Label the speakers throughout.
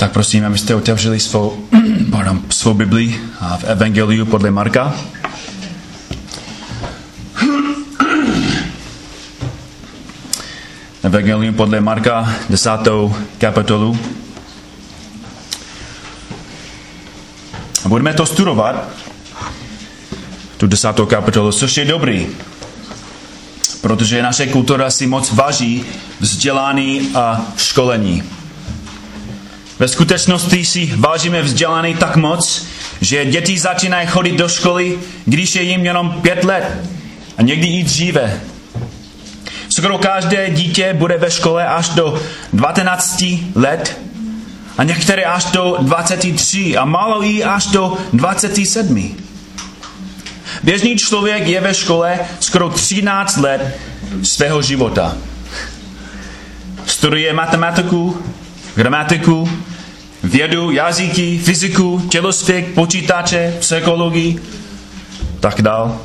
Speaker 1: Tak prosím, abyste otevřeli svou, pardon, svou Bibli v Evangeliu podle Marka. Evangelium podle Marka, desátou kapitolu. Budeme to studovat, tu desátou kapitolu, což je dobrý, protože naše kultura si moc váží vzdělání a školení. Ve skutečnosti si vážíme vzdělání tak moc, že děti začínají chodit do školy, když je jim jenom pět let a někdy i dříve. Skoro každé dítě bude ve škole až do 19 let a některé až do 23 a málo i až do 27. Běžný člověk je ve škole skoro 13 let svého života. Studuje matematiku, gramatiku, vědu, jazyky, fyziku, tělosvěk, počítače, psychologii, tak dál.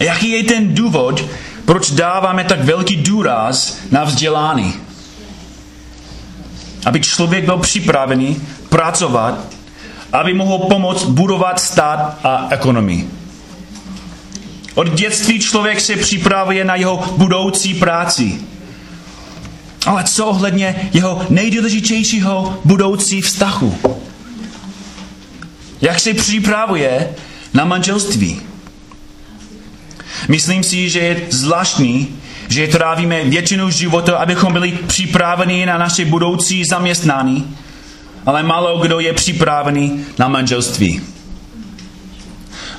Speaker 1: Jaký je ten důvod, proč dáváme tak velký důraz na vzdělání? Aby člověk byl připravený pracovat, aby mohl pomoct budovat stát a ekonomii. Od dětství člověk se připravuje na jeho budoucí práci. Ale co ohledně jeho nejdůležitějšího budoucí vztahu? Jak se připravuje na manželství? Myslím si, že je zvláštní, že trávíme většinu života, abychom byli připraveni na naše budoucí zaměstnání, ale málo kdo je připravený na manželství.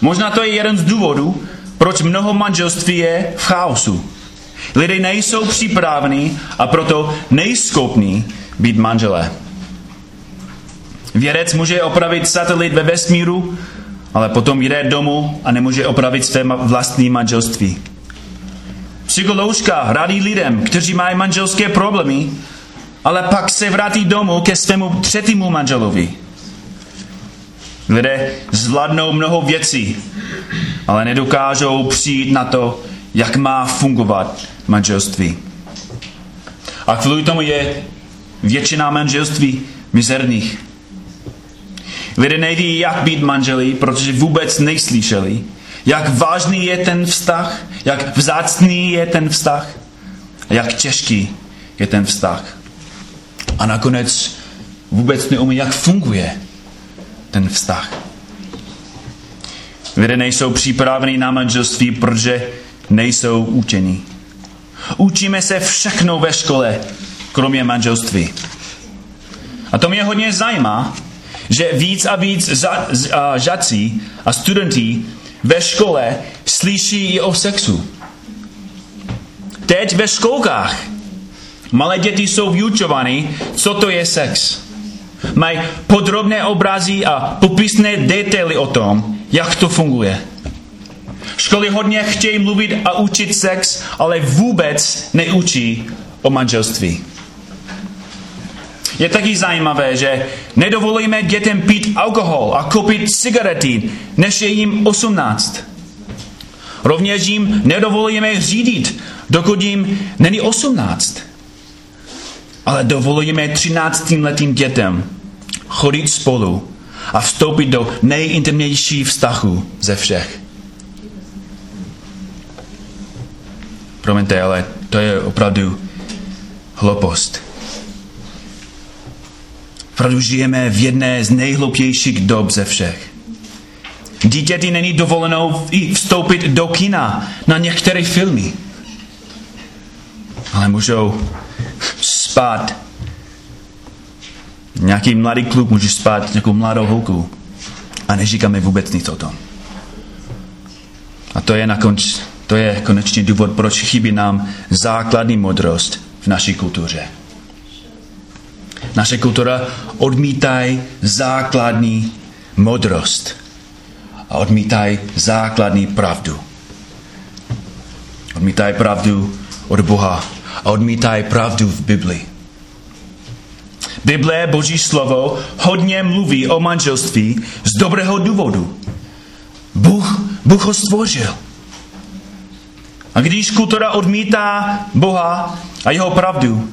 Speaker 1: Možná to je jeden z důvodů, proč mnoho manželství je v chaosu. Lidé nejsou připraveni a proto nejschopní být manželé. Vědec může opravit satelit ve vesmíru, ale potom jde domů a nemůže opravit své vlastní manželství. Psycholožka radí lidem, kteří mají manželské problémy, ale pak se vrátí domů ke svému třetímu manželovi. Lidé zvládnou mnoho věcí, ale nedokážou přijít na to, jak má fungovat manželství. A kvůli tomu je většina manželství mizerných. Lidé neví, jak být manželí, protože vůbec nejslyšeli, jak vážný je ten vztah, jak vzácný je ten vztah a jak těžký je ten vztah. A nakonec vůbec neumí, jak funguje ten vztah. Lidé nejsou připraveni na manželství, protože nejsou učení. Učíme se všechno ve škole, kromě manželství. A to mě hodně zajímá, že víc a víc a, žací a studenti ve škole slyší i o sexu. Teď ve školkách malé děti jsou vyučovány, co to je sex. Mají podrobné obrazy a popisné detaily o tom, jak to funguje. Školy hodně chtějí mluvit a učit sex, ale vůbec neučí o manželství. Je taky zajímavé, že nedovolíme dětem pít alkohol a koupit cigarety, než je jim 18. Rovněž jim nedovolíme řídit, dokud jim není 18. Ale dovolíme 13 letým dětem chodit spolu a vstoupit do nejintimnějších vztahů ze všech. Promiňte, ale to je opravdu hloupost. Opravdu žijeme v jedné z nejhloupějších dob ze všech. Dítěti není dovoleno vstoupit do kina na některé filmy. Ale můžou spát. Nějaký mladý kluk může spát nějakou mladou holku. A neříkáme vůbec nic o tom. A to je nakonec to je konečný důvod, proč chybí nám základní modrost v naší kultuře. Naše kultura odmítají základní modrost a odmítají základní pravdu. Odmítají pravdu od Boha a odmítají pravdu v Bibli. Bible, Boží slovo, hodně mluví o manželství z dobrého důvodu. Bůh, Bůh ho stvořil. A když kultura odmítá Boha a jeho pravdu,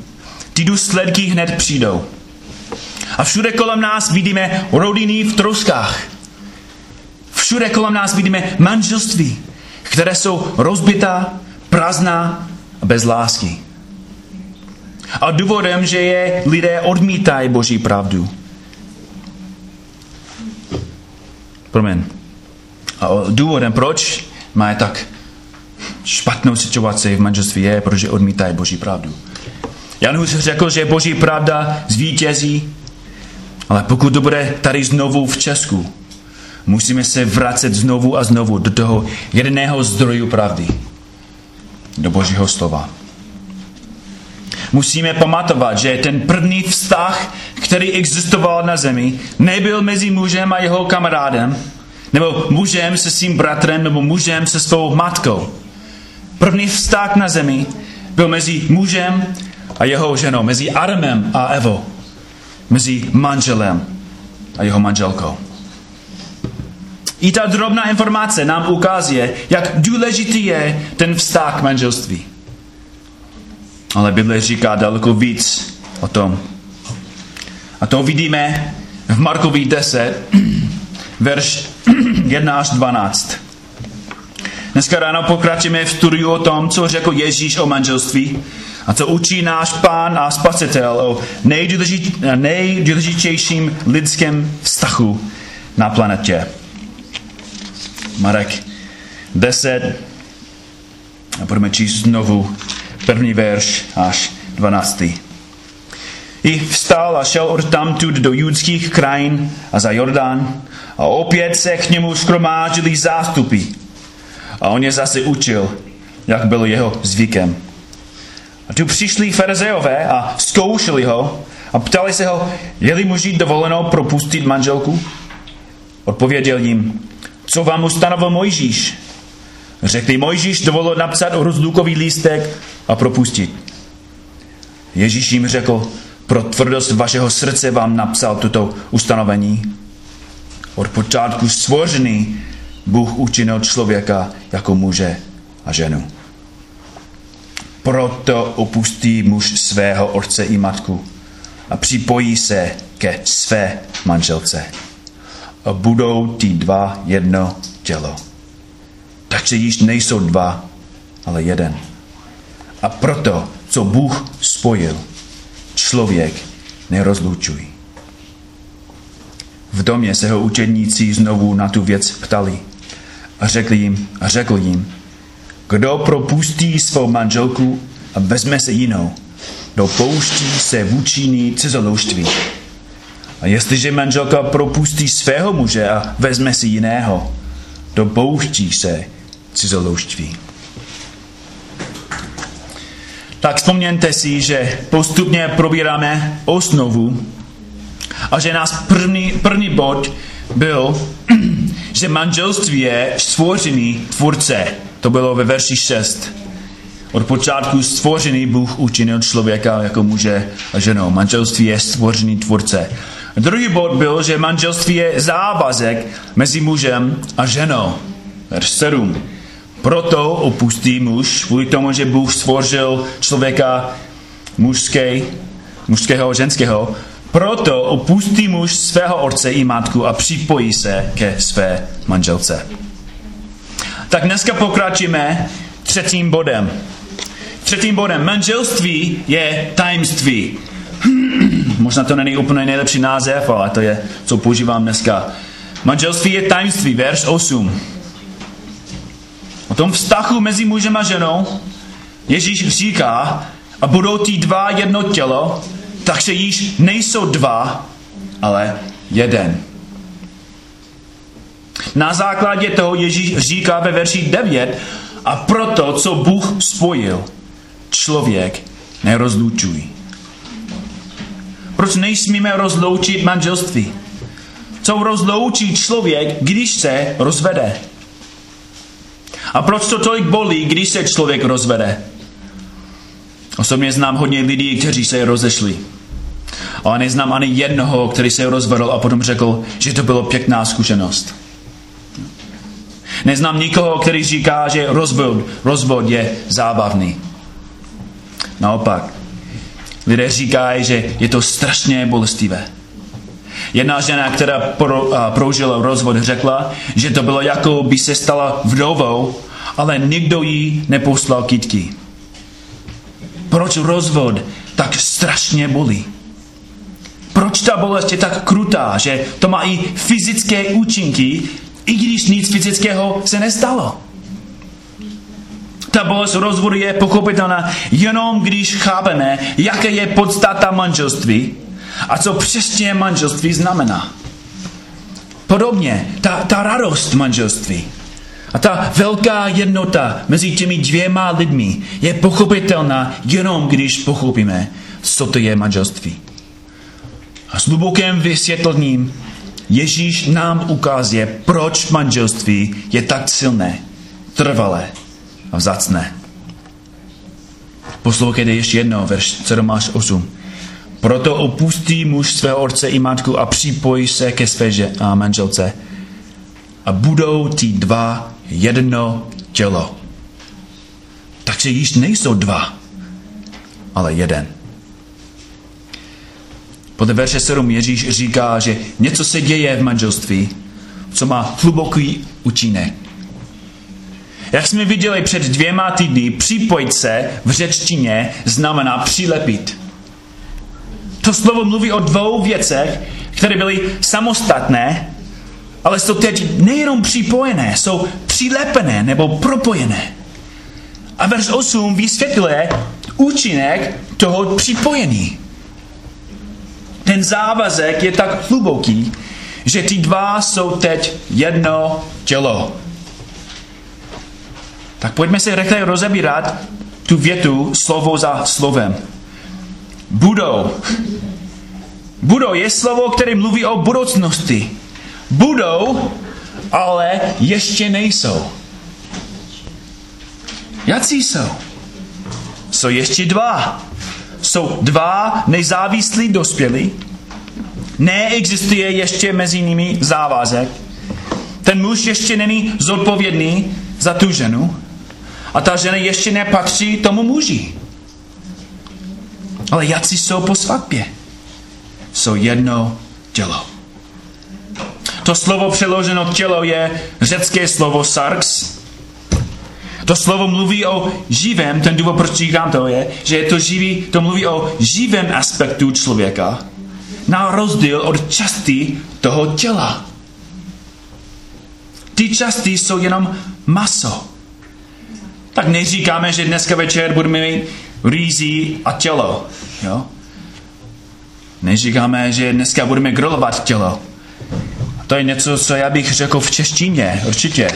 Speaker 1: ty důsledky hned přijdou. A všude kolem nás vidíme rodiny v troskách. Všude kolem nás vidíme manželství, které jsou rozbitá, prázdná a bez lásky. A důvodem, že je lidé odmítají Boží pravdu. Promiň. A důvodem, proč má tak špatnou situaci v manželství je, protože odmítají Boží pravdu. Jan Hus řekl, že Boží pravda zvítězí, ale pokud to bude tady znovu v Česku, musíme se vracet znovu a znovu do toho jediného zdroju pravdy, do Božího slova. Musíme pamatovat, že ten první vztah, který existoval na zemi, nebyl mezi mužem a jeho kamarádem, nebo mužem se svým bratrem, nebo mužem se svou matkou. První vztah na zemi byl mezi mužem a jeho ženou, mezi Adamem a Evou, mezi manželem a jeho manželkou. I ta drobná informace nám ukazuje, jak důležitý je ten vztah manželství. Ale Bible říká daleko víc o tom. A to vidíme v Markovi 10, verš 1 až 12. Dneska ráno pokračujeme v studiu o tom, co řekl Ježíš o manželství a co učí náš pán a spasitel o nejdůležitějším lidském vztahu na planetě. Marek 10 a budeme číst znovu první verš až 12. I vstal a šel od tamtud do judských krajin a za Jordán a opět se k němu skromážili zástupy. A on je zase učil, jak bylo jeho zvykem. A tu přišli farizeové a zkoušeli ho a ptali se ho, je-li muži dovoleno propustit manželku? Odpověděl jim, co vám ustanovil Mojžíš? Řekli, Mojžíš dovolil napsat rozlukový lístek a propustit. Ježíš jim řekl, pro tvrdost vašeho srdce vám napsal tuto ustanovení. Od počátku stvořený Bůh učinil člověka jako muže a ženu. Proto opustí muž svého otce i matku a připojí se ke své manželce. A budou ty dva jedno tělo. Takže již nejsou dva, ale jeden. A proto, co Bůh spojil, člověk nerozlučují. V domě se ho učedníci znovu na tu věc ptali a řekl jim, a řekl jim, kdo propustí svou manželku a vezme se jinou, dopouští se vůčiny cizolouštví. A jestliže manželka propustí svého muže a vezme si jiného, dopouští se cizolouštví. Tak vzpomněte si, že postupně probíráme osnovu a že nás první, první bod byl, že manželství je stvořený tvůrce. To bylo ve verši 6. Od počátku stvořený Bůh učinil člověka jako muže a ženou. Manželství je stvořený tvůrce. Druhý bod byl, že manželství je závazek mezi mužem a ženou. Verš 7. Proto opustí muž, kvůli tomu, že Bůh stvořil člověka mužské, mužského a ženského, proto opustí muž svého otce i matku a připojí se ke své manželce. Tak dneska pokračujeme třetím bodem. Třetím bodem. Manželství je tajemství. Možná to není úplně nejlepší název, ale to je, co používám dneska. Manželství je tajemství, verš 8. O tom vztahu mezi mužem a ženou Ježíš říká, a budou ty dva jedno tělo, takže již nejsou dva, ale jeden. Na základě toho Ježíš říká ve verši 9, a proto, co Bůh spojil, člověk nerozlučují. Proč nejsmíme rozloučit manželství? Co rozloučí člověk, když se rozvede? A proč to tolik bolí, když se člověk rozvede? Osobně znám hodně lidí, kteří se rozešli. Ale neznám ani jednoho, který se rozvedl a potom řekl, že to bylo pěkná zkušenost. Neznám nikoho, který říká, že rozvod, rozvod je zábavný. Naopak, lidé říkají, že je to strašně bolestivé. Jedna žena, která pro, uh, prožila rozvod, řekla, že to bylo jako by se stala vdovou, ale nikdo jí neposlal kytky. Proč rozvod tak strašně bolí? Proč ta bolest je tak krutá, že to má i fyzické účinky, i když nic fyzického se nestalo? Ta bolest rozvodu je pochopitelná jenom když chápeme, jaké je podstata manželství a co přesně manželství znamená. Podobně, ta, ta radost manželství a ta velká jednota mezi těmi dvěma lidmi je pochopitelná jenom když pochopíme, co to je manželství. A s hlubokým vysvětlením Ježíš nám ukazuje, proč manželství je tak silné, trvalé a vzácné. Poslouchejte ještě jedno, verš 7 až 8. Proto opustí muž svého otce i matku a připojí se ke své manželce. A budou ty dva jedno tělo. Takže již nejsou dva, ale jeden. Podle verše 7 Ježíš říká, že něco se děje v manželství, co má hluboký účinek. Jak jsme viděli před dvěma týdny, připojit se v řečtině znamená přilepit. To slovo mluví o dvou věcech, které byly samostatné, ale jsou teď nejenom připojené, jsou přilepené nebo propojené. A verš 8 vysvětluje účinek toho připojení. Ten závazek je tak hluboký, že ty dva jsou teď jedno tělo. Tak pojďme se rychle rozebírat tu větu slovo za slovem. Budou. Budou je slovo, které mluví o budoucnosti. Budou, ale ještě nejsou. Jaký jsou? Jsou ještě dva. Jsou dva nezávislí dospělí. Neexistuje ještě mezi nimi závazek. Ten muž ještě není zodpovědný za tu ženu. A ta žena ještě nepatří tomu muži. Ale jací jsou po svatbě? Jsou jedno tělo. To slovo přeloženo tělo je řecké slovo sarx. To slovo mluví o živém, ten důvod, proč říkám to je, že je to živý, to mluví o živém aspektu člověka, na rozdíl od části toho těla. Ty části jsou jenom maso. Tak neříkáme, že dneska večer budeme mít rýzí a tělo. Jo? Neříkáme, že dneska budeme grilovat tělo. To je něco, co já bych řekl v češtině, určitě.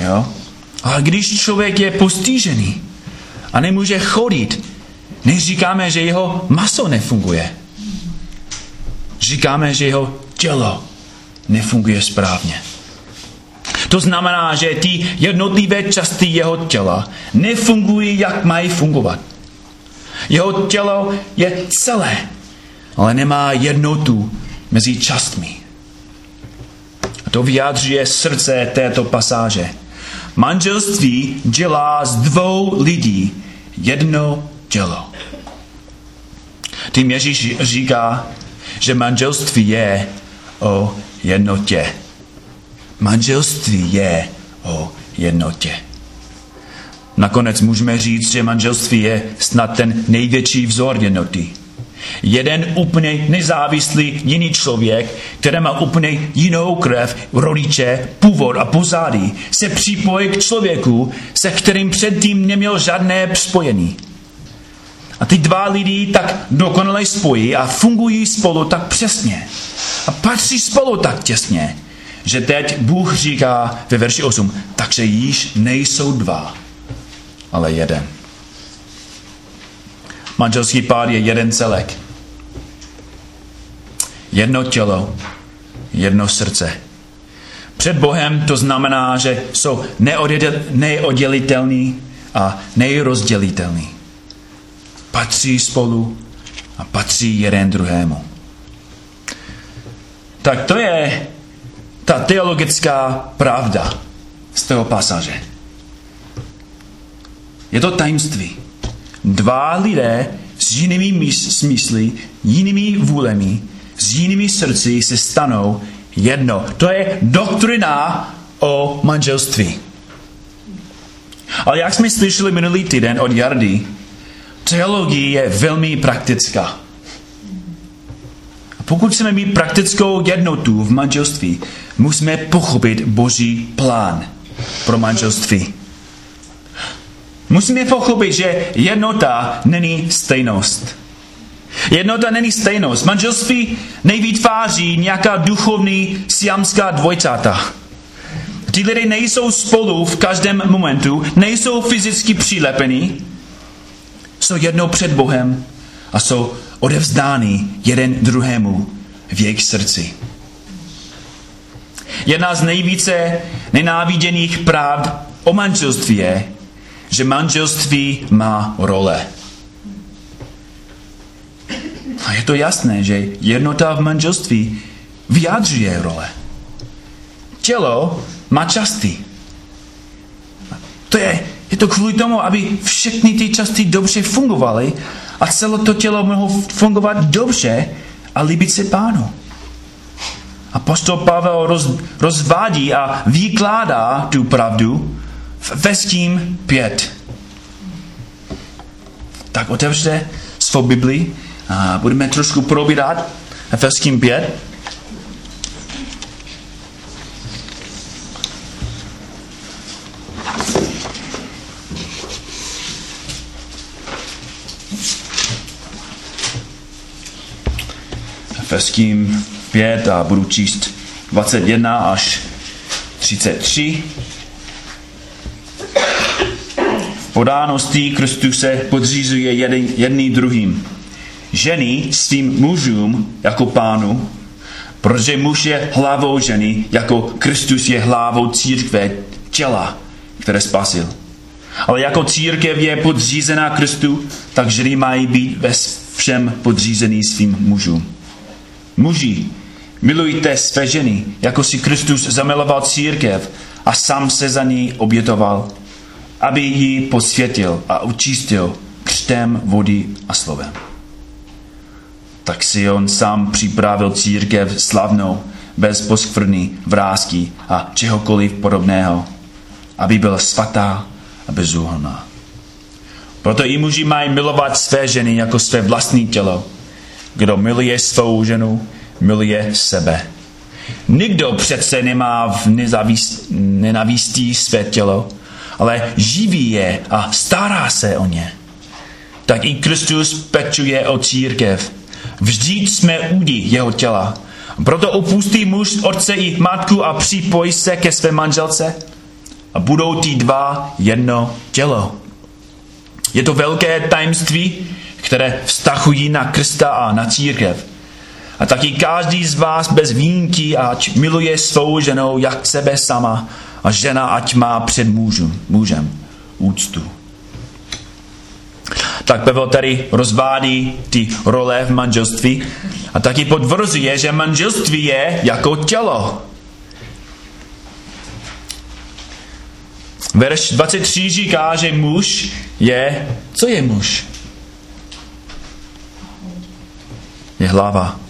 Speaker 1: Jo? Ale když člověk je postižený a nemůže chodit, neříkáme, že jeho maso nefunguje. Říkáme, že jeho tělo nefunguje správně. To znamená, že ty jednotlivé části jeho těla nefungují, jak mají fungovat. Jeho tělo je celé, ale nemá jednotu mezi částmi. To vyjádřuje srdce této pasáže. Manželství dělá z dvou lidí jedno tělo. Tím Ježíš říká, že manželství je o jednotě. Manželství je o jednotě. Nakonec můžeme říct, že manželství je snad ten největší vzor jednoty. Jeden úplně nezávislý jiný člověk, který má úplně jinou krev, rodiče, původ a pozádí, se připojí k člověku, se kterým předtím neměl žádné spojení. A ty dva lidi tak dokonale spojí a fungují spolu tak přesně. A patří spolu tak těsně, že teď Bůh říká ve verši 8, takže již nejsou dva, ale jeden. Manželský pár je jeden celek. Jedno tělo, jedno srdce. Před Bohem to znamená, že jsou neoddělitelný a nejrozdělitelný. Patří spolu a patří jeden druhému. Tak to je ta teologická pravda z toho pasaže. Je to tajemství. Dva lidé s jinými smysly, jinými vůlemi, s jinými srdci se stanou jedno. To je doktrina o manželství. Ale jak jsme slyšeli minulý týden od Jardy, teologie je velmi praktická. A pokud chceme mít praktickou jednotu v manželství, musíme pochopit Boží plán pro manželství. Musíme pochopit, že jednota není stejnost. Jednota není stejnost. Manželství nevytváří nějaká duchovní siamská dvojčata. Ti lidé nejsou spolu v každém momentu, nejsou fyzicky přilepení, jsou jednou před Bohem a jsou odevzdáni jeden druhému v jejich srdci. Jedna z nejvíce nenáviděných pravd o manželství je, že manželství má role. A je to jasné, že jednota v manželství vyjadřuje role. Tělo má časty. To je, je to kvůli tomu, aby všechny ty části dobře fungovaly a celé to tělo mohlo fungovat dobře a líbit se pánu. A postol Pavel roz, rozvádí a vykládá tu pravdu v Veským 5. Tak otevřte svou Bibli a budeme trošku probírat Efeským 5. Efeským 5 a budu číst 21 až 33. V podánosti Kristus se podřízuje jeden, jedný druhým ženy svým mužům jako pánu, protože muž je hlavou ženy, jako Kristus je hlavou církve, těla, které spasil. Ale jako církev je podřízená Kristu, tak ženy mají být ve všem podřízený svým mužům. Muži, milujte své ženy, jako si Kristus zamiloval církev a sám se za ní obětoval, aby ji posvětil a učistil křtem vody a slovem tak si on sám připravil církev slavnou, bez poskvrny, vrázky a čehokoliv podobného, aby byla svatá a bezúhonná. Proto i muži mají milovat své ženy jako své vlastní tělo. Kdo miluje svou ženu, miluje sebe. Nikdo přece nemá v nenavistí své tělo, ale živí je a stará se o ně. Tak i Kristus pečuje o církev Vždyť jsme údy jeho těla. Proto opustí muž otce i matku a připojí se ke své manželce a budou ti dva jedno tělo. Je to velké tajemství, které vztahují na Krista a na církev. A taky každý z vás bez výjimky, ať miluje svou ženou jak sebe sama a žena ať má před mužem, mužem úctu tak Pavel tady rozvádí ty role v manželství a taky podvrzuje, že manželství je jako tělo. Verš 23 říká, že muž je, co je muž? Je hlava.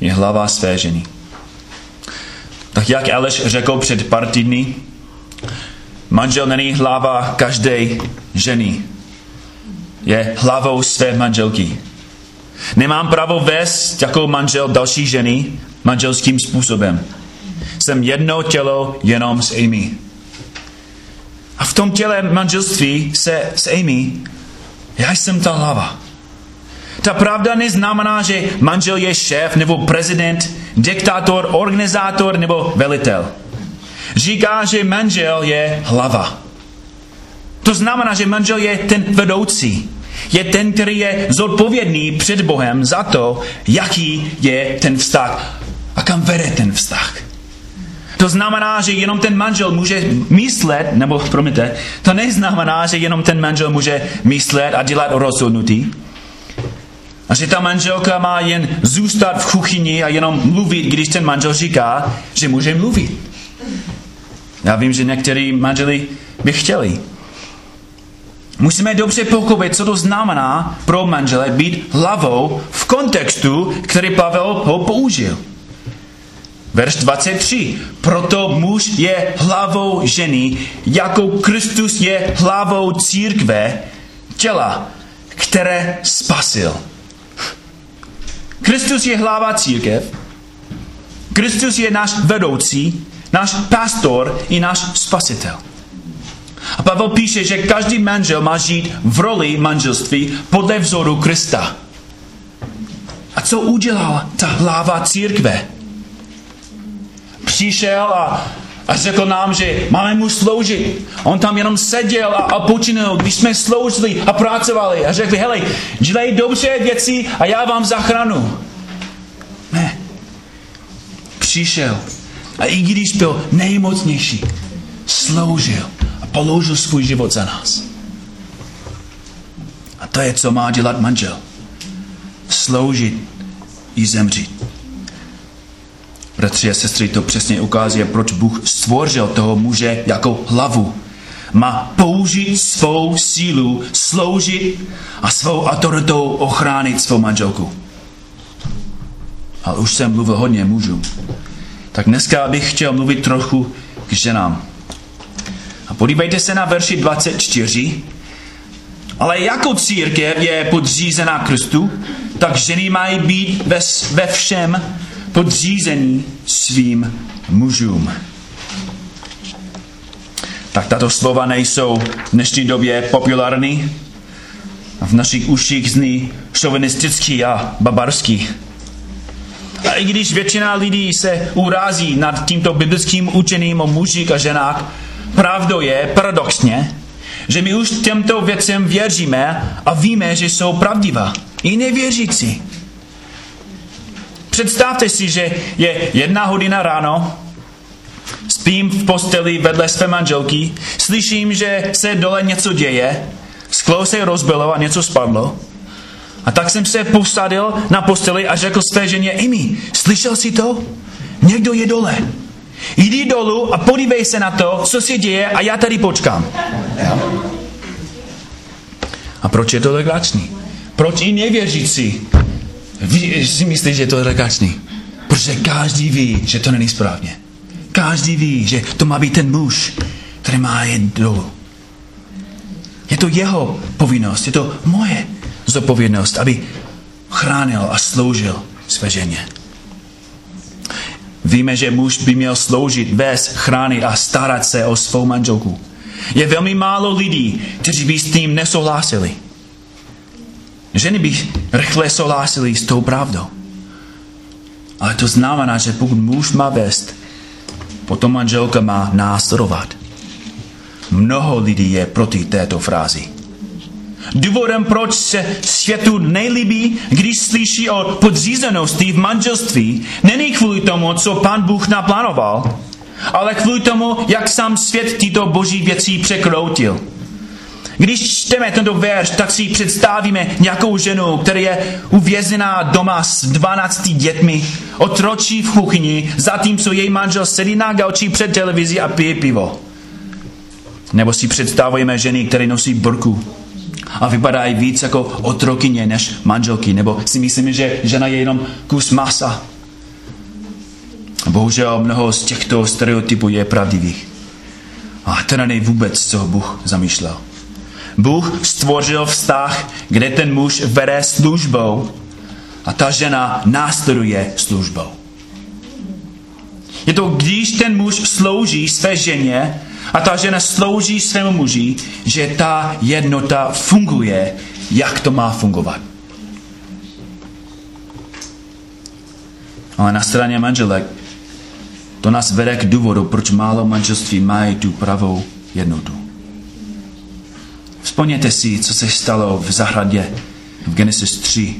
Speaker 1: Je hlava své ženy. Tak jak Aleš řekl před pár týdny, manžel není hlava každé ženy je hlavou své manželky. Nemám právo vést jako manžel další ženy manželským způsobem. Jsem jedno tělo jenom s Amy. A v tom těle manželství se s Amy, já jsem ta hlava. Ta pravda neznamená, že manžel je šéf nebo prezident, diktátor, organizátor nebo velitel. Říká, že manžel je hlava. To znamená, že manžel je ten vedoucí. Je ten, který je zodpovědný před Bohem za to, jaký je ten vztah a kam vede ten vztah. To znamená, že jenom ten manžel může myslet, nebo promiňte, to neznamená, že jenom ten manžel může myslet a dělat rozhodnutí. A že ta manželka má jen zůstat v kuchyni a jenom mluvit, když ten manžel říká, že může mluvit. Já vím, že některý manželi by chtěli. Musíme dobře pochopit, co to znamená pro manžele být hlavou v kontextu, který Pavel ho použil. Verš 23. Proto muž je hlavou ženy, jako Kristus je hlavou církve, těla, které spasil. Kristus je hlava církev, Kristus je náš vedoucí, náš pastor i náš spasitel. A Pavel píše, že každý manžel má žít v roli manželství podle vzoru Krista. A co udělala ta hlava církve? Přišel a, a řekl nám, že máme mu sloužit. On tam jenom seděl a, a počínal, když jsme sloužili a pracovali a řekli, hele, dělej dobře věci a já vám zachranu. Ne. Přišel a i když byl nejmocnější, sloužil položil svůj život za nás. A to je, co má dělat manžel. Sloužit i zemřít. Bratři a sestry, to přesně ukazuje, proč Bůh stvořil toho muže jako hlavu. Má použít svou sílu, sloužit a svou autoritou ochránit svou manželku. Ale už jsem mluvil hodně mužů. Tak dneska bych chtěl mluvit trochu k ženám. A podívejte se na verši 24. Ale jako církev je podřízená Kristu, tak ženy mají být ve, ve všem podřízení svým mužům. Tak tato slova nejsou v dnešní době populární. V našich uších zní šovinistický a babarský. A i když většina lidí se urází nad tímto biblickým učením o mužích a ženách, pravdou je, paradoxně, že my už těmto věcem věříme a víme, že jsou pravdivá. I nevěřící. Představte si, že je jedna hodina ráno, spím v posteli vedle své manželky, slyším, že se dole něco děje, sklo se rozbilo a něco spadlo. A tak jsem se posadil na posteli a řekl své ženě, Amy, slyšel jsi to? Někdo je dole. Jdi dolů a podívej se na to, co se děje a já tady počkám. A proč je to legrační? Proč i nevěřící si myslí, že to je legrační? Protože každý ví, že to není správně. Každý ví, že to má být ten muž, který má jít dolů. Je to jeho povinnost, je to moje zodpovědnost, aby chránil a sloužil své ženě. Víme, že muž by měl sloužit, vést, chránit a starat se o svou manželku. Je velmi málo lidí, kteří by s tím nesouhlasili. Ženy by rychle souhlasili s tou pravdou. Ale to znamená, že pokud muž má vést, potom manželka má následovat. Mnoho lidí je proti této frázi. Důvodem, proč se světu nejlíbí, když slyší o podřízenosti v manželství, není kvůli tomu, co pan Bůh naplánoval, ale kvůli tomu, jak sám svět tyto boží věcí překroutil. Když čteme tento verš, tak si představíme nějakou ženu, která je uvězněná doma s 12 dětmi, otročí v kuchyni, zatímco její manžel sedí na gauči před televizí a pije pivo. Nebo si představujeme ženy, které nosí brku a vypadají víc jako otrokyně než manželky, nebo si myslíme, že žena je jenom kus masa. Bohužel mnoho z těchto stereotypů je pravdivých. A to není vůbec, co Bůh zamýšlel. Bůh stvořil vztah, kde ten muž vede službou a ta žena následuje službou. Je to, když ten muž slouží své ženě, a ta žena slouží svému muži, že ta jednota funguje, jak to má fungovat. Ale na straně manželek to nás vede k důvodu, proč málo manželství mají tu pravou jednotu. Vzpomněte si, co se stalo v zahradě v Genesis 3.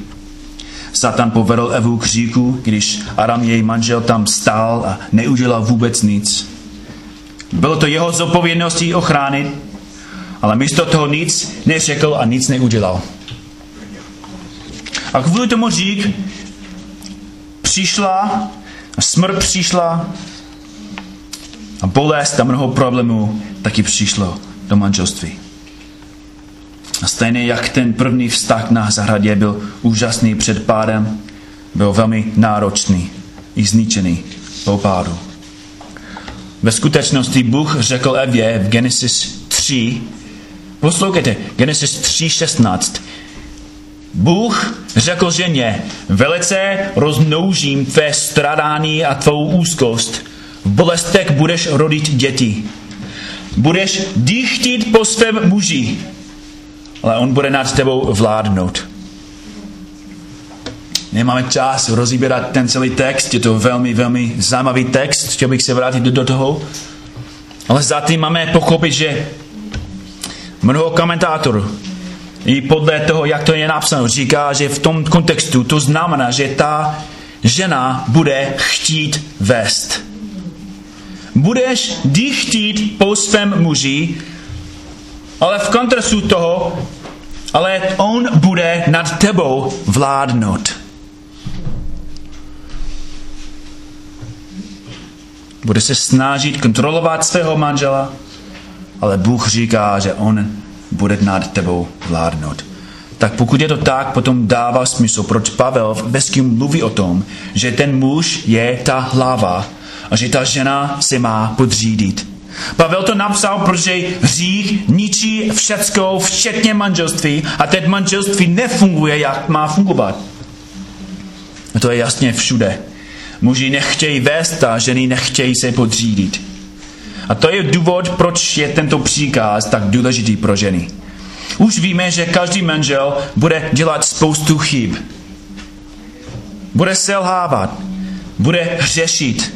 Speaker 1: Satan povedl Evu k říku, když Aram, její manžel, tam stál a neudělal vůbec nic. Bylo to jeho zodpovědností ochránit, ale místo toho nic neřekl a nic neudělal. A kvůli tomu řík přišla, smrt přišla a bolest a mnoho problémů taky přišlo do manželství. A stejně jak ten první vztah na zahradě byl úžasný před pádem, byl velmi náročný i zničený po pádu. Ve skutečnosti Bůh řekl Evě v Genesis 3, poslouchejte, Genesis 3.16, Bůh řekl ženě, velice rozmnoužím tvé stradání a tvou úzkost. V bolestech budeš rodit děti. Budeš dýchtit po svém muži, ale on bude nad tebou vládnout. Nemáme čas rozbírat ten celý text, je to velmi, velmi zajímavý text, chtěl bych se vrátit do toho. Ale zatím máme pochopit, že mnoho komentátorů i podle toho, jak to je napsáno, říká, že v tom kontextu to znamená, že ta žena bude chtít vést. Budeš chtít po svém muži, ale v kontrastu toho, ale on bude nad tebou vládnout. Bude se snažit kontrolovat svého manžela, ale Bůh říká, že on bude nad tebou vládnout. Tak pokud je to tak, potom dává smysl, proč Pavel v Beským mluví o tom, že ten muž je ta hlava a že ta žena se má podřídit. Pavel to napsal, protože hřích ničí všecko, včetně manželství a teď manželství nefunguje, jak má fungovat. A to je jasně všude. Muži nechtějí vést a ženy nechtějí se podřídit. A to je důvod, proč je tento příkaz tak důležitý pro ženy. Už víme, že každý manžel bude dělat spoustu chyb. Bude selhávat, bude hřešit.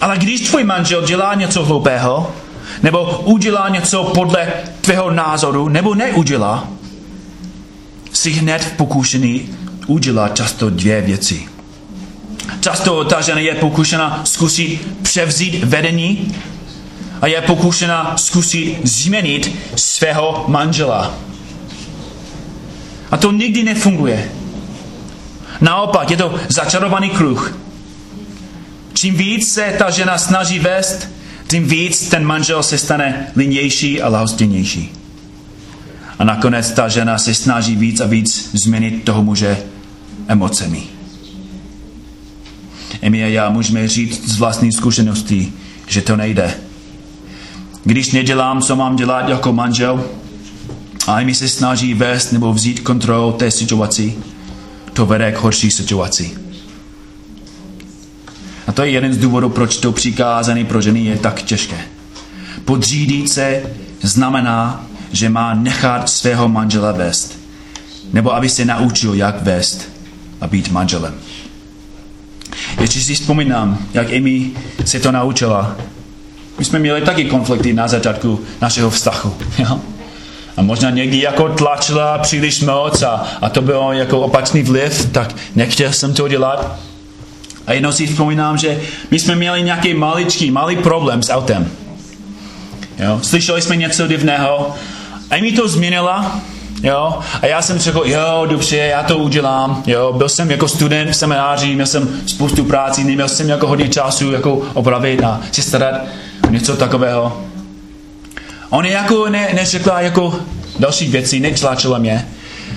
Speaker 1: Ale když tvůj manžel dělá něco hloupého, nebo udělá něco podle tvého názoru, nebo neudělá, si hned v pokušený udělat často dvě věci. Často ta žena je pokušena zkusit převzít vedení a je pokušena zkusit změnit svého manžela. A to nikdy nefunguje. Naopak, je to začarovaný kruh. Čím víc se ta žena snaží vést, tím víc ten manžel se stane linější a lahostinnější. A nakonec ta žena se snaží víc a víc změnit toho muže emocemi. Emi a já můžeme říct z vlastní zkušenosti, že to nejde. Když nedělám, co mám dělat jako manžel, a mi se snaží vést nebo vzít kontrolu té situaci, to vede k horší situaci. A to je jeden z důvodů, proč to přikázání pro ženy je tak těžké. Podřídit se znamená, že má nechat svého manžela vést. Nebo aby se naučil, jak vést a být manželem. Ještě si vzpomínám, jak Amy se to naučila. My jsme měli taky konflikty na začátku našeho vztahu. Jo? A možná někdy jako tlačila příliš moc a, a to bylo jako opačný vliv, tak nechtěl jsem to dělat. A jednou si vzpomínám, že my jsme měli nějaký maličký, malý problém s autem. Jo? Slyšeli jsme něco divného a mi to změnila Jo? A já jsem řekl, jo, dobře, já to udělám. Jo? Byl jsem jako student v semináři, měl jsem spoustu práci, neměl jsem jako hodně času jako opravit a si starat něco takového. On jako ne, neřekla jako další věci, netlačila mě.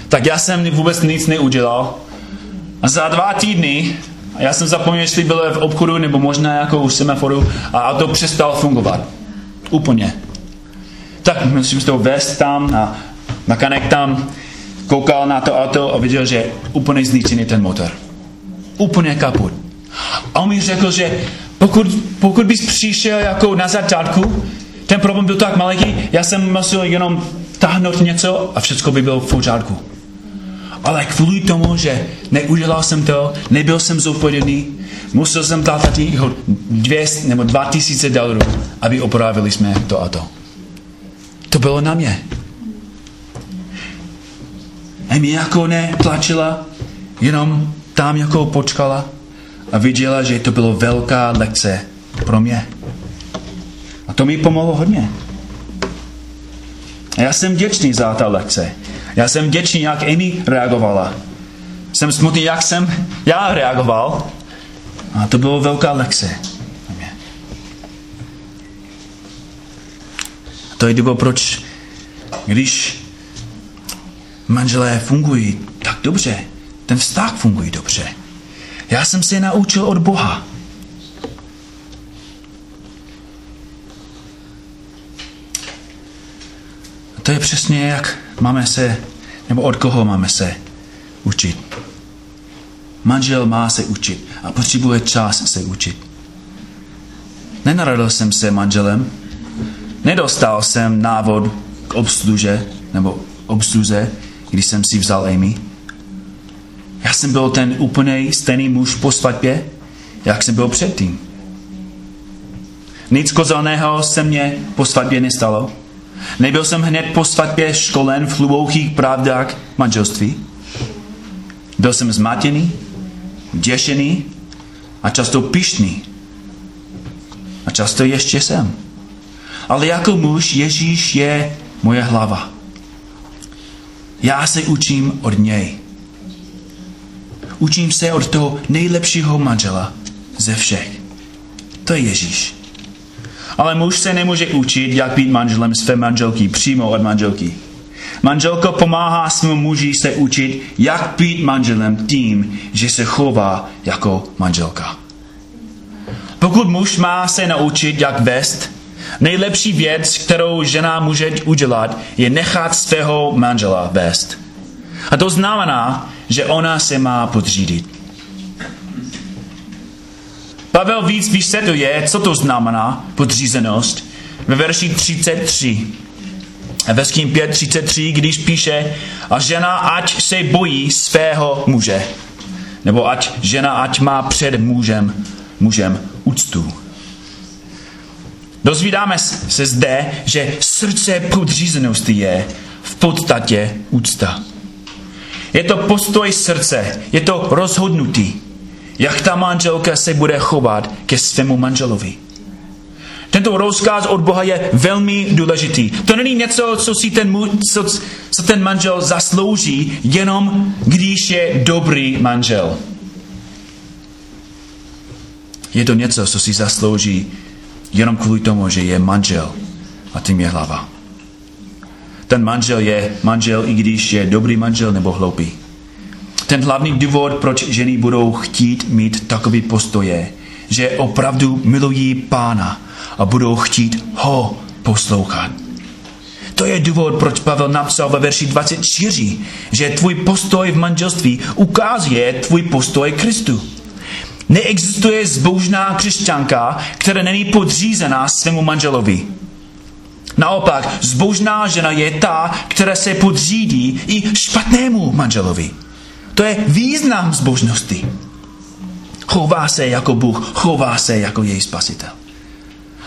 Speaker 1: Tak já jsem vůbec nic neudělal. A za dva týdny, já jsem zapomněl, jestli byl v obchodu nebo možná jako u semaforu a to přestal fungovat. Úplně. Tak musím to vést tam a Mekanik tam koukal na to auto a viděl, že úplně zničený ten motor. Úplně kaput. A on mi řekl, že pokud, pokud bys přišel jako na začátku, ten problém byl tak malý, já jsem musel jenom táhnout něco a všechno by bylo v pořádku. Ale kvůli tomu, že neudělal jsem to, nebyl jsem zodpovědný, musel jsem dát jeho 200 nebo 2000 dolarů, aby opravili jsme to auto. To bylo na mě. Amy jako netlačila, jenom tam jako počkala a viděla, že to bylo velká lekce pro mě. A to mi pomohlo hodně. A já jsem vděčný za ta lekce. Já jsem vděčný, jak Amy reagovala. Jsem smutný, jak jsem já reagoval. A to bylo velká lekce. A to je důvod, proč, když manželé fungují tak dobře. Ten vztah funguje dobře. Já jsem se naučil od Boha. A to je přesně jak máme se, nebo od koho máme se učit. Manžel má se učit a potřebuje čas se učit. Nenarodil jsem se manželem, nedostal jsem návod k obsluže nebo obsluze, když jsem si vzal Amy. Já jsem byl ten úplně stejný muž po svatbě, jak jsem byl předtím. Nic kozelného se mě po svatbě nestalo. Nebyl jsem hned po svatbě školen v hlubokých pravdách manželství. Byl jsem zmatený, děšený a často pišný. A často ještě jsem. Ale jako muž Ježíš je moje hlava. Já se učím od něj. Učím se od toho nejlepšího manžela ze všech. To je Ježíš. Ale muž se nemůže učit, jak být manželem své manželky přímo od manželky. Manželka pomáhá svému muži se učit, jak být manželem tím, že se chová jako manželka. Pokud muž má se naučit, jak vést, nejlepší věc, kterou žena může udělat, je nechat svého manžela vést. A to znamená, že ona se má podřídit. Pavel víc vysvětluje, co to znamená podřízenost ve verši 33. Efeským 5.33, když píše, a žena ať se bojí svého muže. Nebo ať žena ať má před mužem, mužem úctu. Dozvídáme se zde, že srdce podřízenosti je v podstatě úcta. Je to postoj srdce, je to rozhodnutí, jak ta manželka se bude chovat ke svému manželovi. Tento rozkaz od Boha je velmi důležitý. To není něco, co si ten, co, co ten manžel zaslouží, jenom když je dobrý manžel. Je to něco, co si zaslouží jenom kvůli tomu, že je manžel a tím je hlava. Ten manžel je manžel, i když je dobrý manžel nebo hloupý. Ten hlavní důvod, proč ženy budou chtít mít takový postoje, že opravdu milují pána a budou chtít ho poslouchat. To je důvod, proč Pavel napsal ve verši 24, že tvůj postoj v manželství ukazuje tvůj postoj Kristu. Neexistuje zbožná křesťanka, která není podřízená svému manželovi. Naopak, zbožná žena je ta, která se podřídí i špatnému manželovi. To je význam zbožnosti. Chová se jako Bůh, chová se jako její spasitel.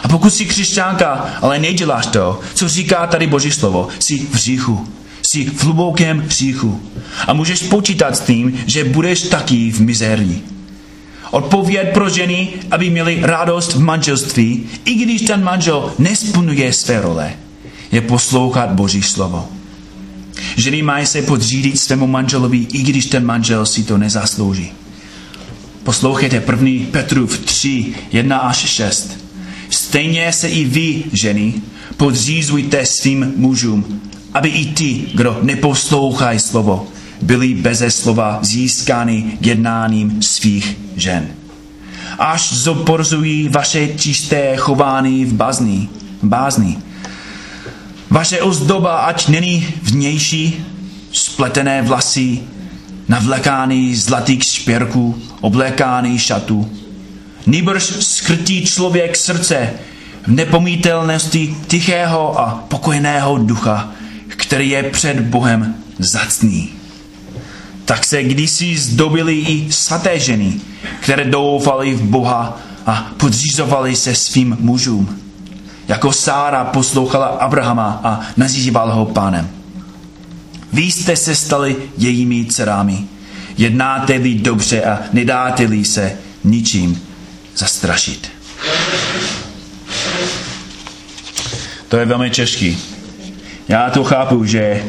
Speaker 1: A pokud jsi křesťanka, ale neděláš to, co říká tady Boží slovo, jsi v říchu. Jsi v hlubokém říchu. A můžeš počítat s tím, že budeš taky v mizérii. Odpověď pro ženy, aby měli radost v manželství, i když ten manžel nesplňuje své role, je poslouchat Boží slovo. Ženy mají se podřídit svému manželovi, i když ten manžel si to nezaslouží. Poslouchejte první Petrův 3, 1 až 6. Stejně se i vy, ženy, podřízujte svým mužům, aby i ty, kdo neposlouchají slovo, byli beze slova získány jednáním svých žen. Až zoporzují vaše čisté chování v bazní, bázni. Vaše ozdoba ať není vnější, spletené vlasy, navlekány zlatých špěrků, oblékány šatů. Nýbrž skrtí člověk srdce v nepomítelnosti tichého a pokojného ducha, který je před Bohem zacný tak se kdysi zdobily i svaté ženy, které doufali v Boha a podřizovali se svým mužům. Jako Sára poslouchala Abrahama a nazývala ho pánem. Vy jste se stali jejími dcerami. Jednáte-li dobře a nedáte-li se ničím zastrašit. To je velmi těžký. Já to chápu, že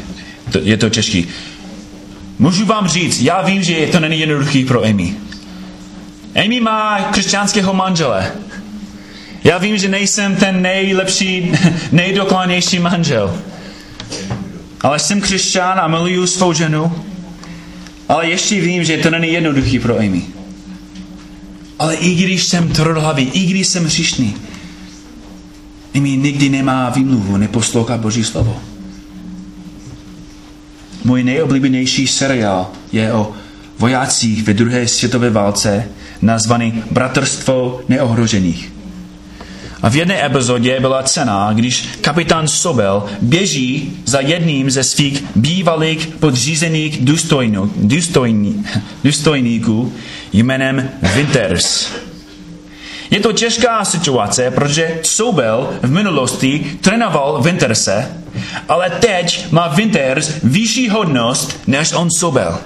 Speaker 1: je to těžký. Můžu vám říct, já vím, že to není jednoduchý pro Amy. Amy má křesťanského manžele. Já vím, že nejsem ten nejlepší, nejdokonalnější manžel. ale jsem křesťan a miluju svou ženu, ale ještě vím, že to není jednoduchý pro Amy. Ale i když jsem tvrdhlavý, i když jsem hřišný, Amy nikdy nemá výmluvu, neposlouchá Boží slovo. Můj nejoblíbenější seriál je o vojácích ve druhé světové válce nazvaný Bratrstvo neohrožených. A v jedné epizodě byla cena, když kapitán Sobel běží za jedním ze svých bývalých podřízených důstojníků jménem Winters. Je to těžká situace, protože Sobel v minulosti trénoval Winterse, ale teď má Winters vyšší hodnost než on Sobel.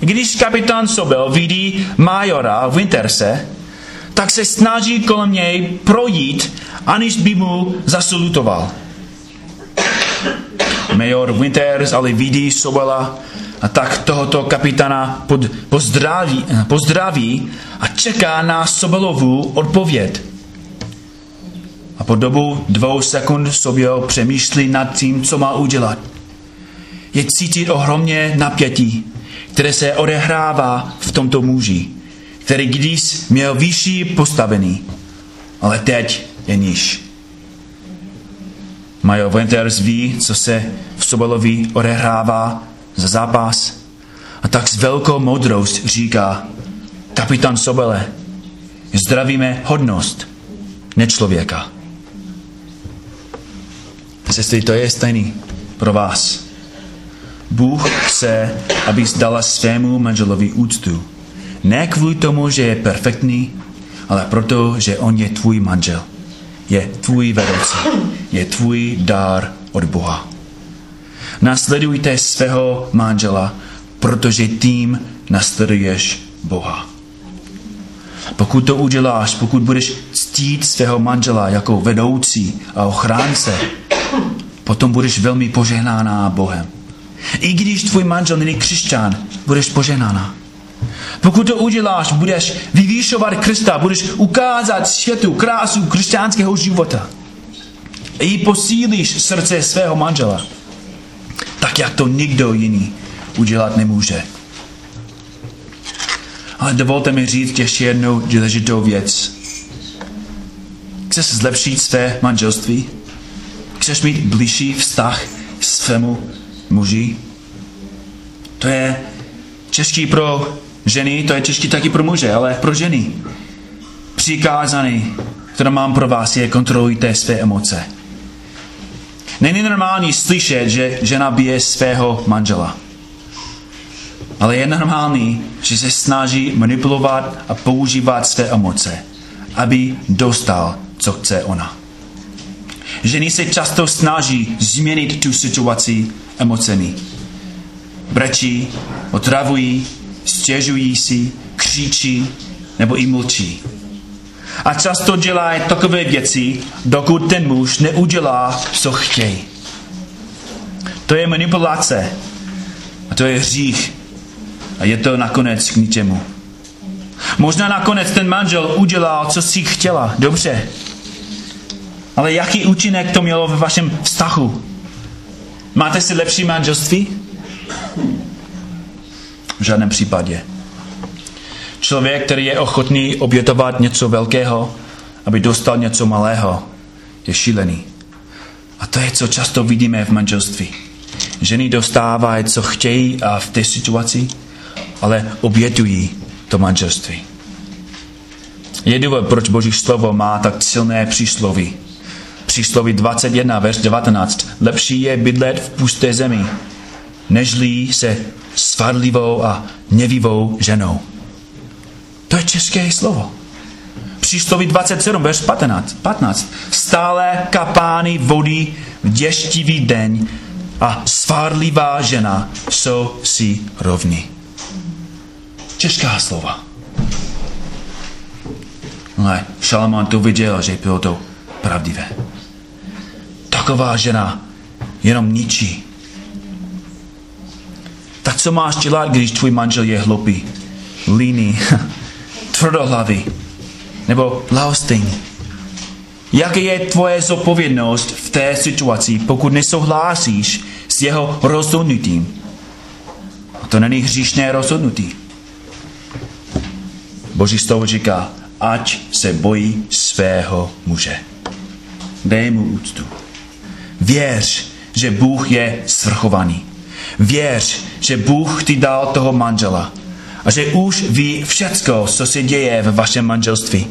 Speaker 1: Když kapitán Sobel vidí majora Winterse, tak se snaží kolem něj projít, aniž by mu zasulutoval. Major Winters ale vidí Sobela a tak tohoto kapitána pod, pozdraví, pozdraví a čeká na Sobelovu odpověď. A po dobu dvou sekund Sobel přemýšlí nad tím, co má udělat. Je cítit ohromně napětí, které se odehrává v tomto muži který když měl vyšší postavený, ale teď je níž. Major Winters ví, co se v Sobelovi odehrává za zápas a tak s velkou moudrost říká kapitán Sobele, zdravíme hodnost, ne člověka. Sestry, to je stejný pro vás. Bůh chce, abys dala svému manželovi úctu ne kvůli tomu, že je perfektní, ale proto, že on je tvůj manžel. Je tvůj vedoucí. Je tvůj dár od Boha. Nasledujte svého manžela, protože tím nasleduješ Boha. Pokud to uděláš, pokud budeš ctít svého manžela jako vedoucí a ochránce, potom budeš velmi požehnána Bohem. I když tvůj manžel není křesťan, budeš požehnána. Pokud to uděláš, budeš vyvýšovat Krista, budeš ukázat světu krásu křesťanského života. I posílíš srdce svého manžela, tak jak to nikdo jiný udělat nemůže. Ale dovolte mi říct ještě jednu důležitou věc. Chceš zlepšit své manželství? Chceš mít blížší vztah svému muži? To je český pro Ženy, to je těžké taky pro muže, ale pro ženy. Přikázaný, které mám pro vás, je kontrolujte své emoce. Není normální slyšet, že žena bije svého manžela. Ale je normální, že se snaží manipulovat a používat své emoce, aby dostal, co chce ona. Ženy se často snaží změnit tu situaci emocemi. Brečí, otravují, stěžují si, křičí nebo i mlčí. A často dělají takové věci, dokud ten muž neudělá, co chtějí. To je manipulace. A to je hřích. A je to nakonec k ničemu. Možná nakonec ten manžel udělal, co si chtěla. Dobře. Ale jaký účinek to mělo ve vašem vztahu? Máte si lepší manželství? V žádném případě. Člověk, který je ochotný obětovat něco velkého, aby dostal něco malého, je šílený. A to je, co často vidíme v manželství. Ženy dostávají, co chtějí a v té situaci, ale obětují to manželství. Je důvod, proč Boží slovo má tak silné přísloví. Přísloví 21, verš 19. Lepší je bydlet v pusté zemi, nežli se svadlivou a nevivou ženou. To je české slovo. Přísloví 27, verš 15. 15. Stále kapány vody v děštivý den a svárlivá žena jsou si rovni. Česká slova. Ale Šalamán to viděl, že bylo to pravdivé. Taková žena jenom ničí tak co máš dělat, když tvůj manžel je hloupý, líný, tvrdohlavý nebo lahostejný? Jaká je tvoje zodpovědnost v té situaci, pokud nesouhlasíš s jeho rozhodnutím. To není hříšné rozhodnutí. Boží slovo říká, ať se bojí svého muže. Dej mu úctu. Věř, že Bůh je svrchovaný. Věř, že Bůh ti dal toho manžela a že už ví všecko, co se děje ve vašem manželství.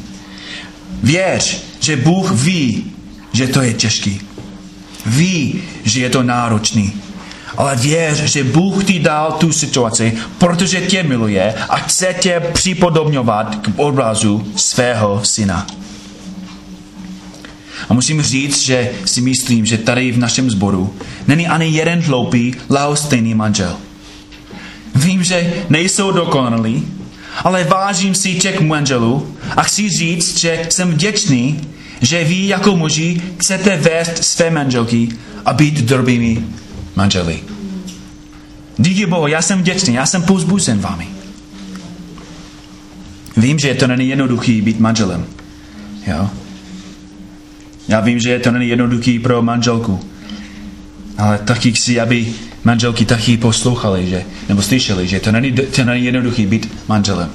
Speaker 1: Věř, že Bůh ví, že to je těžký. Ví, že je to náročný. Ale věř, že Bůh ti dal tu situaci, protože tě miluje a chce tě připodobňovat k obrazu svého syna. A musím říct, že si myslím, že tady v našem sboru není ani jeden hloupý, lahostejný manžel. Vím, že nejsou dokonalí, ale vážím si těch manželů a chci říct, že jsem vděčný, že vy jako muži chcete vést své manželky a být dobrými manželi. Díky Bohu, já jsem vděčný, já jsem pouzbuzen vámi. Vím, že to není jednoduchý být manželem. Jo? Já vím, že to není jednoduchý pro manželku. Ale taky chci, aby manželky taky poslouchali, že, nebo slyšeli, že to není, to není jednoduchý být manželem.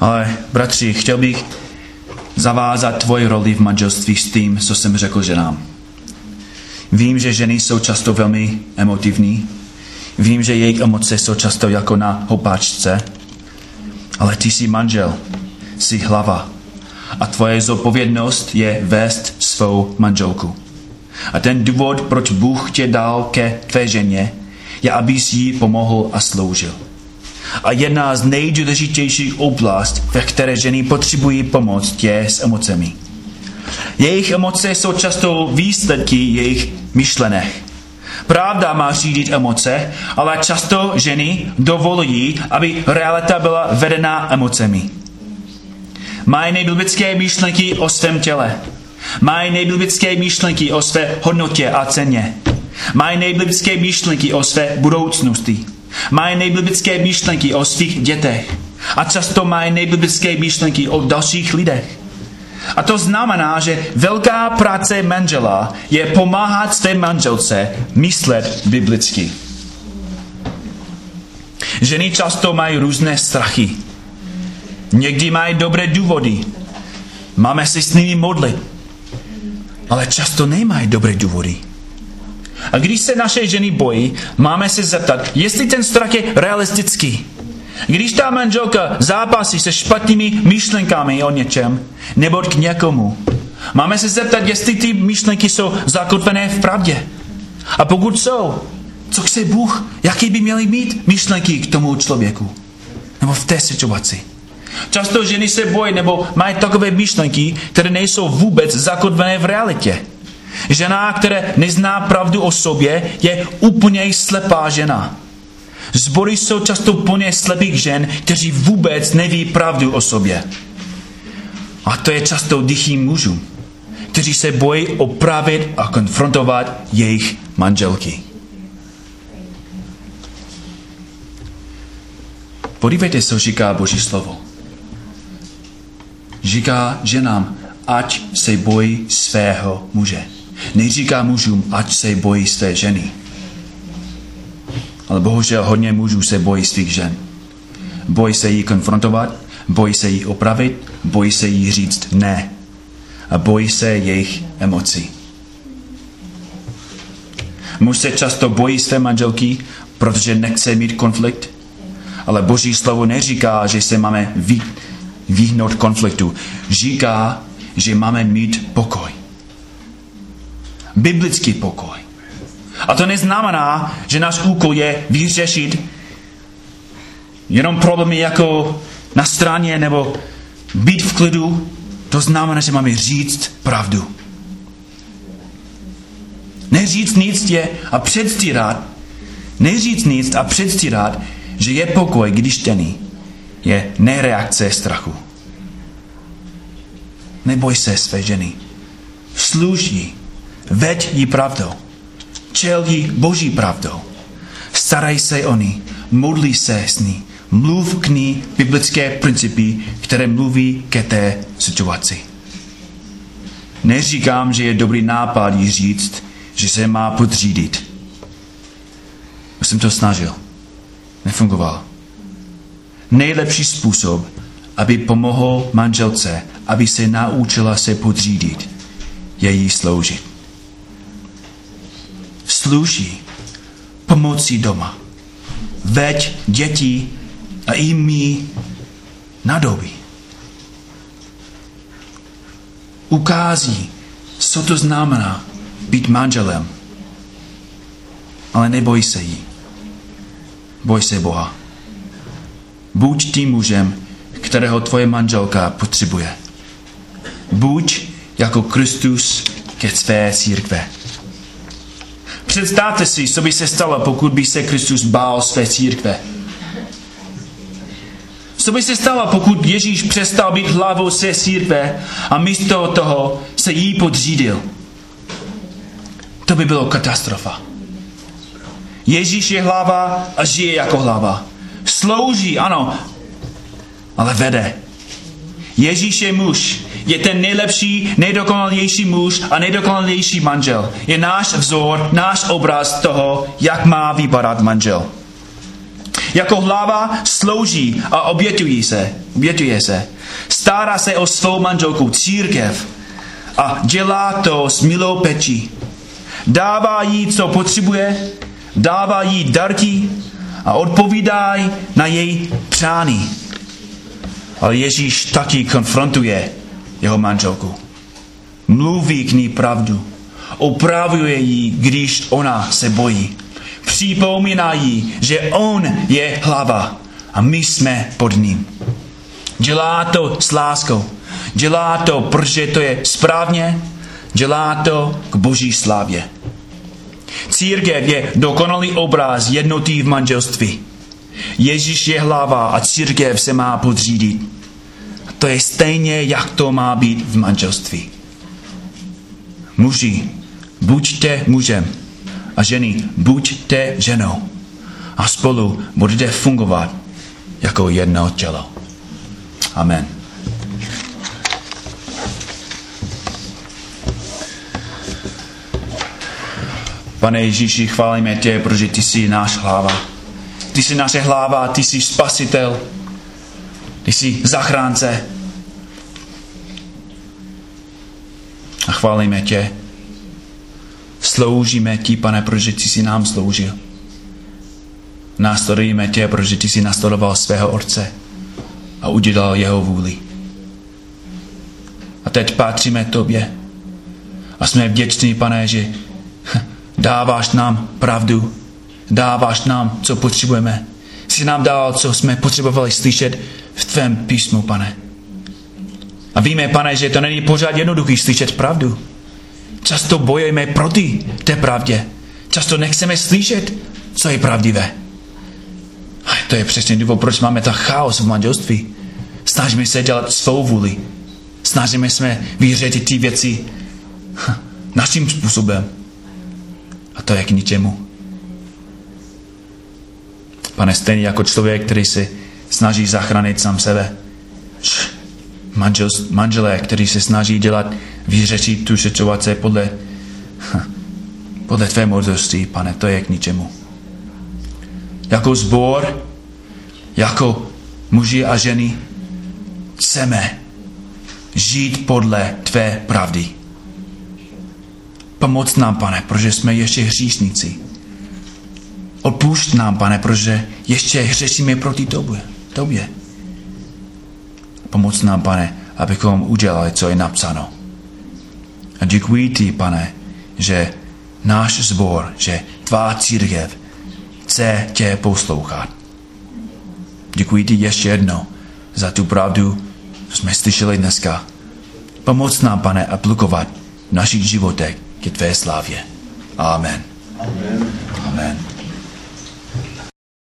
Speaker 1: Ale bratři, chtěl bych zavázat tvoji roli v manželství s tím, co jsem řekl ženám. Vím, že ženy jsou často velmi emotivní. Vím, že jejich emoce jsou často jako na hopáčce. Ale ty jsi manžel, jsi hlava. A tvoje zodpovědnost je vést svou manželku. A ten důvod, proč Bůh tě dal ke tvé ženě, je, abys jí pomohl a sloužil. A jedna z nejdůležitějších oblast, ve které ženy potřebují pomoc, je s emocemi. Jejich emoce jsou často výsledky jejich myšlenek. Pravda má řídit emoce, ale často ženy dovolují, aby realita byla vedena emocemi. Mají nejblibické myšlenky o svém těle. Mají nejblibické myšlenky o své hodnotě a ceně. Mají nejblibické myšlenky o své budoucnosti. Mají nejblibické myšlenky o svých dětech. A často mají nejblibické myšlenky o dalších lidech. A to znamená, že velká práce manžela je pomáhat své manželce myslet biblicky. Ženy často mají různé strachy. Někdy mají dobré důvody. Máme se s nimi modlit. Ale často nemají dobré důvody. A když se naše ženy bojí, máme se zeptat, jestli ten strach je realistický. Když ta manželka zápasí se špatnými myšlenkami o něčem, nebo k někomu, máme se zeptat, jestli ty myšlenky jsou zakotvené v pravdě. A pokud jsou, co chce Bůh, jaký by měly mít myšlenky k tomu člověku? Nebo v té situaci. Často ženy se bojí nebo mají takové myšlenky, které nejsou vůbec zakotvené v realitě. Žena, která nezná pravdu o sobě, je úplně slepá žena. Zbory jsou často plně slepých žen, kteří vůbec neví pravdu o sobě. A to je často dychý mužů, kteří se bojí opravit a konfrontovat jejich manželky. Podívejte, co říká Boží slovo. Říká ženám, ať se bojí svého muže. Neříká mužům, ať se bojí své ženy. Ale bohužel hodně mužů se bojí svých žen. Bojí se jí konfrontovat, bojí se jí opravit, bojí se jí říct ne. A bojí se jejich emocí. Muž se často bojí své manželky, protože nechce mít konflikt, ale Boží slovo neříká, že se máme vy, vyhnout konfliktu. Říká, že máme mít pokoj. Biblický pokoj. A to neznamená, že náš úkol je vyřešit jenom problémy jako na straně nebo být v klidu. To znamená, že máme říct pravdu. Neříct nic je a předstírat, neříct nic a předstírat, že je pokoj, když ten je nereakce strachu. Neboj se své ženy. Služ jí. Veď jí pravdou čel jí boží pravdou. Staraj se o ní, modlí se s ní, mluv k ní biblické principy, které mluví ke té situaci. neříkám, že je dobrý nápad jí říct, že se má podřídit. Už jsem to snažil. Nefungoval. Nejlepší způsob, aby pomohl manželce, aby se naučila se podřídit, je jí sloužit. Slouží pomocí doma. Veď děti a i my na doby. Ukází, co to znamená být manželem. Ale neboj se jí. Boj se Boha. Buď tím mužem, kterého tvoje manželka potřebuje. Buď jako Kristus ke své církve. Představte si, co by se stalo, pokud by se Kristus bál své církve. Co by se stalo, pokud Ježíš přestal být hlavou své církve a místo toho se jí podřídil? To by bylo katastrofa. Ježíš je hlava a žije jako hlava. Slouží, ano, ale vede. Ježíš je muž, je ten nejlepší, nejdokonalější muž a nejdokonalější manžel. Je náš vzor, náš obraz toho, jak má vypadat manžel. Jako hlava slouží a obětuje se, obětuje se. Stará se o svou manželku, církev a dělá to s milou pečí. Dává jí, co potřebuje, dává jí darky a odpovídá na její přání. Ale Ježíš taky konfrontuje jeho manželku. Mluví k ní pravdu. Opravuje ji, když ona se bojí. Připomíná jí, že on je hlava a my jsme pod ním. Dělá to s láskou. Dělá to, protože to je správně. Dělá to k boží slávě. Církev je dokonalý obraz jednoty v manželství. Ježíš je hlava a církev se má podřídit. To je stejně, jak to má být v manželství. Muži, buďte mužem a ženy, buďte ženou. A spolu budete fungovat jako jedno tělo. Amen. Pane Ježíši, chválíme tě, protože ty jsi náš hlava. Ty jsi naše hlava, ty jsi spasitel, ty jsi zachránce. A chválíme tě. Sloužíme ti, pane, protože ty jsi nám sloužil. Následujeme tě, protože ty jsi nastudoval svého Otce a udělal jeho vůli. A teď patříme tobě. A jsme vděční, pane, že dáváš nám pravdu, dáváš nám, co potřebujeme. Jsi nám dal, co jsme potřebovali slyšet v tvém písmu, pane. A víme, pane, že to není pořád jednoduchý slyšet pravdu. Často bojujeme proti té pravdě. Často nechceme slyšet, co je pravdivé. A to je přesně důvod, proč máme tak chaos v manželství. Snažíme se dělat svou vůli. Snažíme se vyřešit ty věci naším způsobem. A to je k ničemu. Pane, stejně jako člověk, který se snaží zachránit sám sebe. Manžel, manželé, který se snaží dělat, vyřešit tu situaci podle, podle tvé moudrosti, pane, to je k ničemu. Jako zbor, jako muži a ženy, chceme žít podle tvé pravdy. Pomoc nám, pane, protože jsme ještě hříšníci. Odpušť nám, pane, protože ještě hřešíme proti tobě. Tobě. Pomoc nám, pane, abychom udělali, co je napsáno. A děkuji ti, pane, že náš zbor, že tvá církev chce tě poslouchat. Děkuji ti ještě jednou za tu pravdu, co jsme slyšeli dneska. Pomoc nám, pane, aplikovat v našich životech ke tvé slávě. Amen. Amen.